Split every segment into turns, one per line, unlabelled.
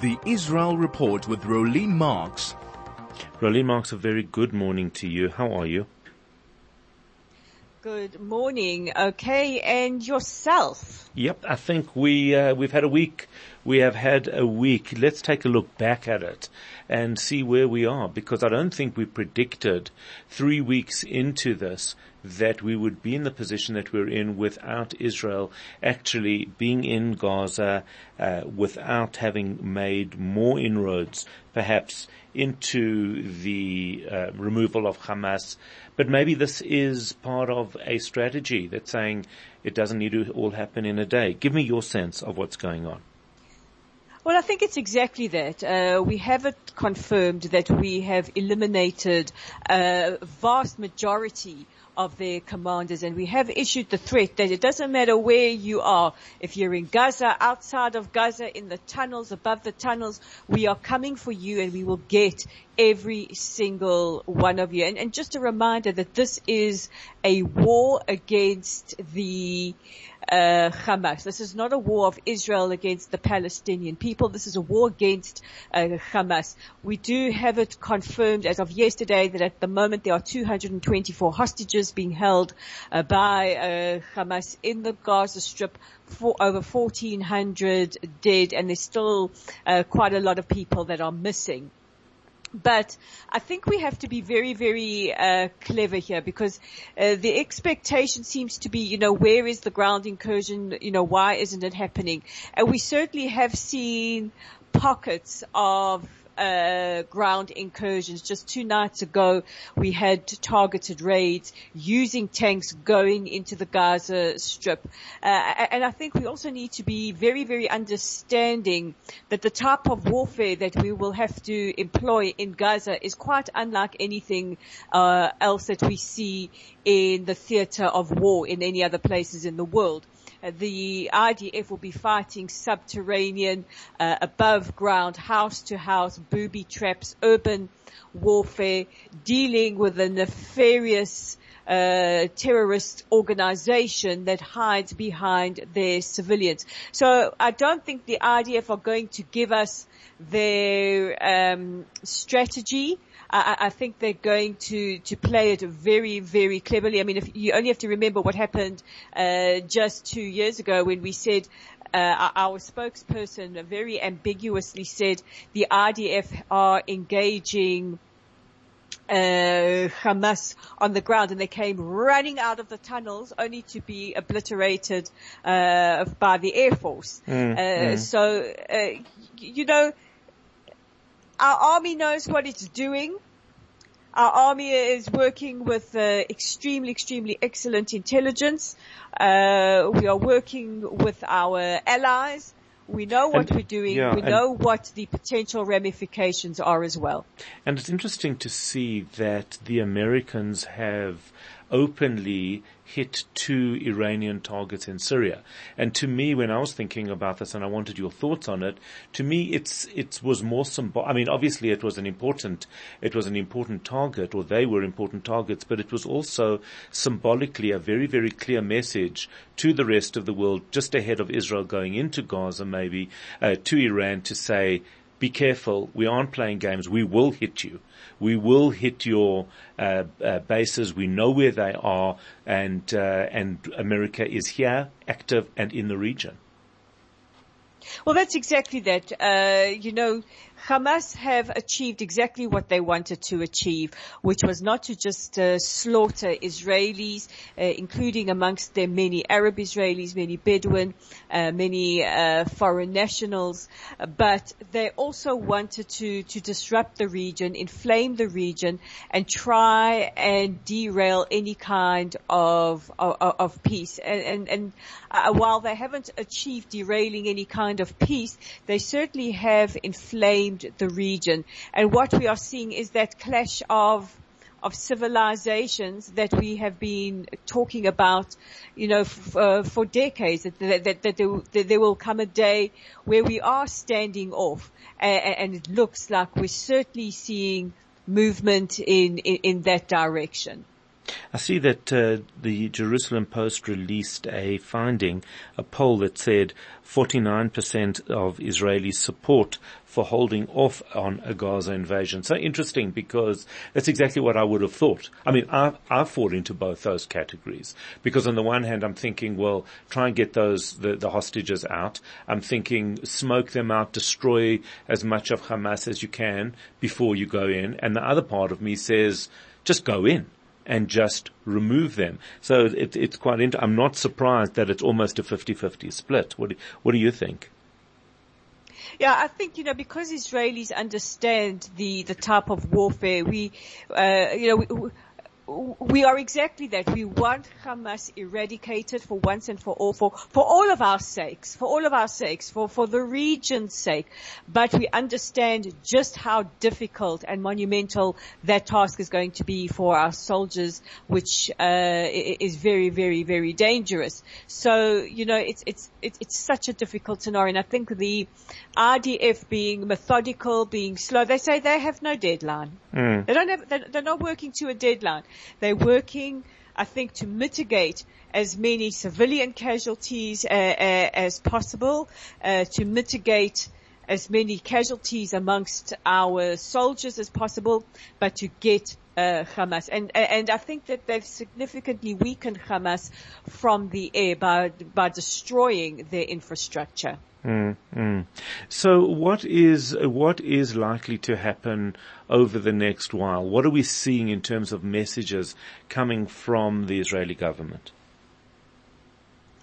The Israel Report with Rolene Marks.
Rolene Marks, a very good morning to you. How are you?
Good morning. Okay, and yourself?
Yep, I think we uh, we've had a week. We have had a week. Let's take a look back at it and see where we are because I don't think we predicted three weeks into this that we would be in the position that we're in without Israel actually being in Gaza, uh, without having made more inroads, perhaps into the uh, removal of Hamas. But maybe this is part of a strategy that's saying it doesn't need to all happen in a day. Give me your sense of what's going on.
Well, I think it's exactly that. Uh, we have it confirmed that we have eliminated a vast majority of their commanders and we have issued the threat that it doesn't matter where you are, if you're in Gaza, outside of Gaza, in the tunnels, above the tunnels, we are coming for you and we will get every single one of you. And, and just a reminder that this is a war against the uh, Hamas. This is not a war of Israel against the Palestinian people. This is a war against uh, Hamas. We do have it confirmed as of yesterday that at the moment there are 224 hostages being held uh, by uh, Hamas in the Gaza Strip. For over 1,400 dead, and there's still uh, quite a lot of people that are missing. But I think we have to be very, very uh, clever here because uh, the expectation seems to be, you know, where is the ground incursion? You know, why isn't it happening? And we certainly have seen pockets of uh, ground incursions. Just two nights ago, we had targeted raids using tanks going into the Gaza Strip. Uh, and I think we also need to be very, very understanding that the type of warfare that we will have to employ in Gaza is quite unlike anything uh, else that we see in the theater of war in any other places in the world the IDF will be fighting subterranean, uh, above ground, house to house, booby traps, urban warfare, dealing with a nefarious uh, terrorist organization that hides behind their civilians. So I don't think the IDF are going to give us their um, strategy I, I think they're going to, to play it very, very cleverly. I mean, if you only have to remember what happened, uh, just two years ago when we said, uh, our spokesperson very ambiguously said the IDF are engaging uh, Hamas on the ground and they came running out of the tunnels only to be obliterated uh, by the Air Force. Mm, uh, mm. So, uh, you know, our army knows what it's doing. Our army is working with uh, extremely, extremely excellent intelligence. Uh, we are working with our allies. We know what and, we're doing. Yeah, we know what the potential ramifications are as well.
And it's interesting to see that the Americans have openly hit two Iranian targets in Syria. And to me, when I was thinking about this and I wanted your thoughts on it, to me it's, it was more symbol, I mean obviously it was an important, it was an important target or they were important targets, but it was also symbolically a very, very clear message to the rest of the world just ahead of Israel going into Gaza maybe, uh, to Iran to say, be careful. We aren't playing games. We will hit you. We will hit your uh, uh, bases. We know where they are, and uh, and America is here, active, and in the region.
Well, that's exactly that. Uh, you know, Hamas have achieved exactly what they wanted to achieve, which was not to just uh, slaughter Israelis, uh, including amongst them many Arab Israelis, many Bedouin, uh, many uh, foreign nationals, but they also wanted to to disrupt the region, inflame the region, and try and derail any kind of of, of peace. And and, and uh, while they haven't achieved derailing any kind of peace, they certainly have inflamed the region. And what we are seeing is that clash of of civilizations that we have been talking about, you know, f- uh, for decades. That, that, that, that, there, that, there, will come a day where we are standing off, and, and it looks like we're certainly seeing movement in, in, in that direction.
I see that uh, the Jerusalem Post released a finding, a poll that said 49% of Israelis support for holding off on a Gaza invasion. So interesting because that's exactly what I would have thought. I mean, I, I fall into both those categories because on the one hand, I'm thinking, well, try and get those, the, the hostages out. I'm thinking smoke them out, destroy as much of Hamas as you can before you go in. And the other part of me says, just go in and just remove them. So it, it's quite, int- I'm not surprised that it's almost a 50-50 split. What do, what do you think?
Yeah, I think, you know, because Israelis understand the, the type of warfare, we, uh, you know, we, we are exactly that. We want Hamas eradicated for once and for all, for, for all of our sakes, for all of our sakes, for, for the region's sake. But we understand just how difficult and monumental that task is going to be for our soldiers, which, uh, is very, very, very dangerous. So, you know, it's, it's, it's, it's such a difficult scenario. And I think the IDF being methodical, being slow, they say they have no deadline. Mm. They don't have, they're not working to a deadline. They're working, I think, to mitigate as many civilian casualties uh, uh, as possible, uh, to mitigate as many casualties amongst our soldiers as possible, but to get uh, Hamas. And and I think that they've significantly weakened Hamas from the air by by destroying their infrastructure.
Mm, mm. So what is what is likely to happen over the next while? What are we seeing in terms of messages coming from the Israeli government?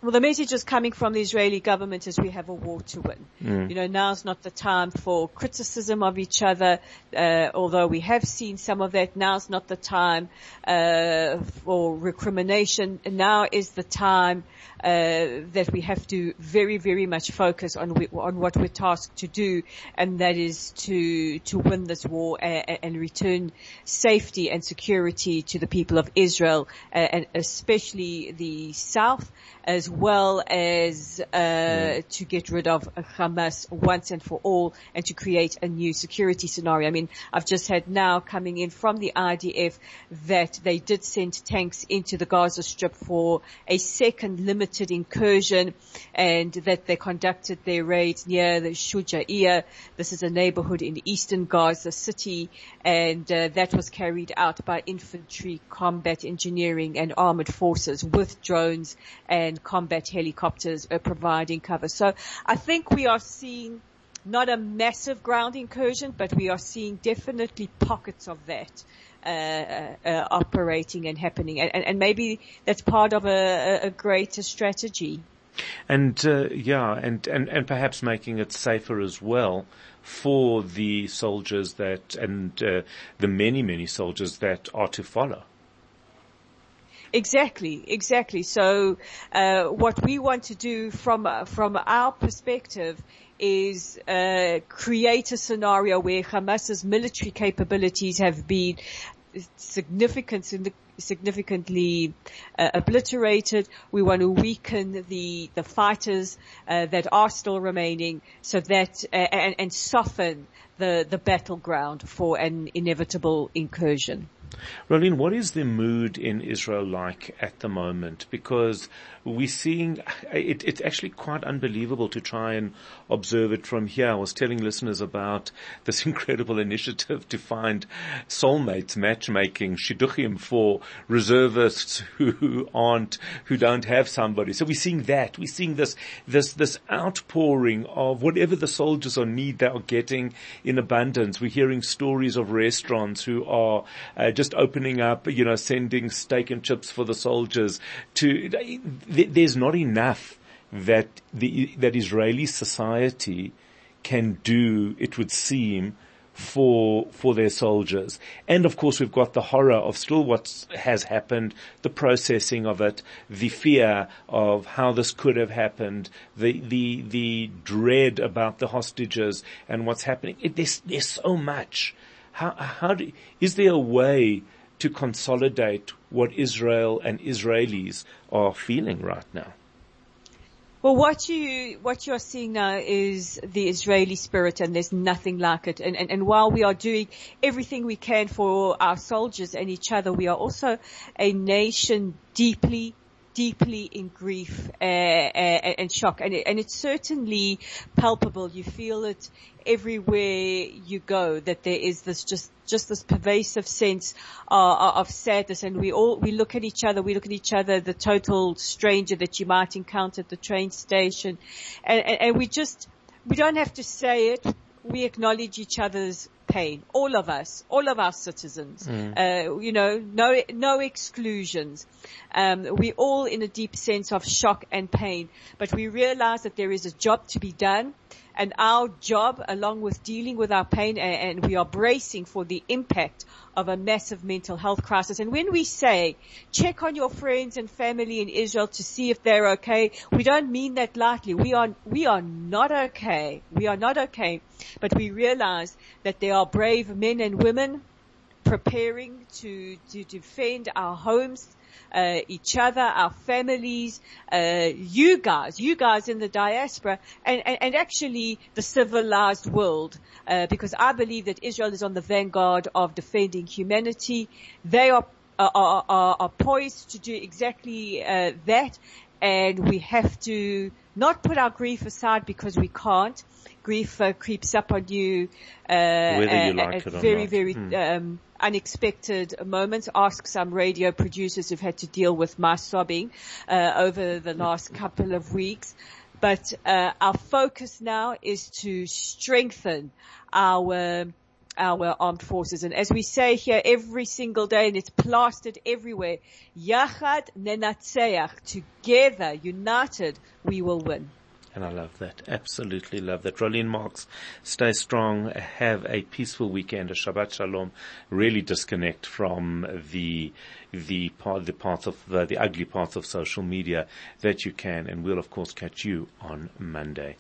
Well, the message is coming from the Israeli government is we have a war to win. Mm. You know, now's not the time for criticism of each other, uh, although we have seen some of that. Now's not the time uh, for recrimination. Now is the time uh, that we have to very, very much focus on we, on what we're tasked to do, and that is to to win this war and, and return safety and security to the people of Israel, uh, and especially the south as well as uh, to get rid of Hamas once and for all and to create a new security scenario. I mean, I've just had now coming in from the IDF that they did send tanks into the Gaza Strip for a second limited incursion and that they conducted their raids near the Shuja'iyah. This is a neighborhood in eastern Gaza City and uh, that was carried out by infantry combat engineering and armored forces with drones and combat helicopters are providing cover. So I think we are seeing not a massive ground incursion, but we are seeing definitely pockets of that. Uh, uh, uh, operating and happening, and, and, maybe that's part of a, a greater strategy.
And uh, yeah, and, and and perhaps making it safer as well for the soldiers that and uh, the many many soldiers that are to follow.
Exactly, exactly. So, uh, what we want to do from from our perspective is uh, create a scenario where Hamas's military capabilities have been significant, significantly uh, obliterated. We want to weaken the the fighters uh, that are still remaining, so that uh, and, and soften the the battleground for an inevitable incursion.
Rolene, what is the mood in Israel like at the moment? Because we're seeing, it, it's actually quite unbelievable to try and observe it from here. I was telling listeners about this incredible initiative to find soulmates matchmaking, shidduchim for reservists who aren't, who don't have somebody. So we're seeing that. We're seeing this, this, this outpouring of whatever the soldiers are need, they are getting in abundance. We're hearing stories of restaurants who are uh, just opening up, you know, sending steak and chips for the soldiers to, there's not enough that the, that Israeli society can do, it would seem, for, for their soldiers. And of course we've got the horror of still what has happened, the processing of it, the fear of how this could have happened, the, the, the dread about the hostages and what's happening. It, there's, there's so much. How, how do, is there a way to consolidate what Israel and Israelis are feeling right now.
Well, what you what you are seeing now is the Israeli spirit, and there's nothing like it. And, and and while we are doing everything we can for our soldiers and each other, we are also a nation deeply deeply in grief uh, uh, and shock, and, it, and it's certainly palpable. You feel it everywhere you go. That there is this just just this pervasive sense uh, of sadness, and we all we look at each other. We look at each other, the total stranger that you might encounter at the train station, and, and, and we just we don't have to say it. We acknowledge each other's pain. All of us, all of our citizens. Mm. Uh, you know, no, no exclusions. Um, we're all in a deep sense of shock and pain, but we realize that there is a job to be done and our job along with dealing with our pain and, we are bracing for the impact of a massive mental health crisis. And when we say check on your friends and family in Israel to see if they're okay, we don't mean that lightly. We are, we are not okay. We are not okay. But we realize that there are brave men and women preparing to, to defend our homes, uh, each other, our families, uh, you guys, you guys in the diaspora, and, and, and actually the civilized world, uh, because I believe that Israel is on the vanguard of defending humanity. They are are, are, are poised to do exactly uh, that, and we have to not put our grief aside because we can't. Grief uh, creeps up on you,
uh, Whether you like
at
it or
very,
not.
very
Hmm.
um, unexpected moments. Ask some radio producers who've had to deal with my sobbing uh, over the last couple of weeks. But uh, our focus now is to strengthen our our armed forces. And as we say here every single day, and it's plastered everywhere, Yachad Nenatseach, together, united, we will win.
And I love that. Absolutely love that. Rolene Marks, stay strong. Have a peaceful weekend, a Shabbat Shalom. Really disconnect from the, the part, the parts of the, the ugly parts of social media that you can. And we'll of course catch you on Monday.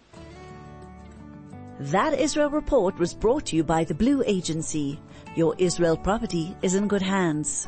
That Israel report was brought to you by the Blue Agency. Your Israel property is in good hands.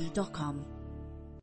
Realty.com.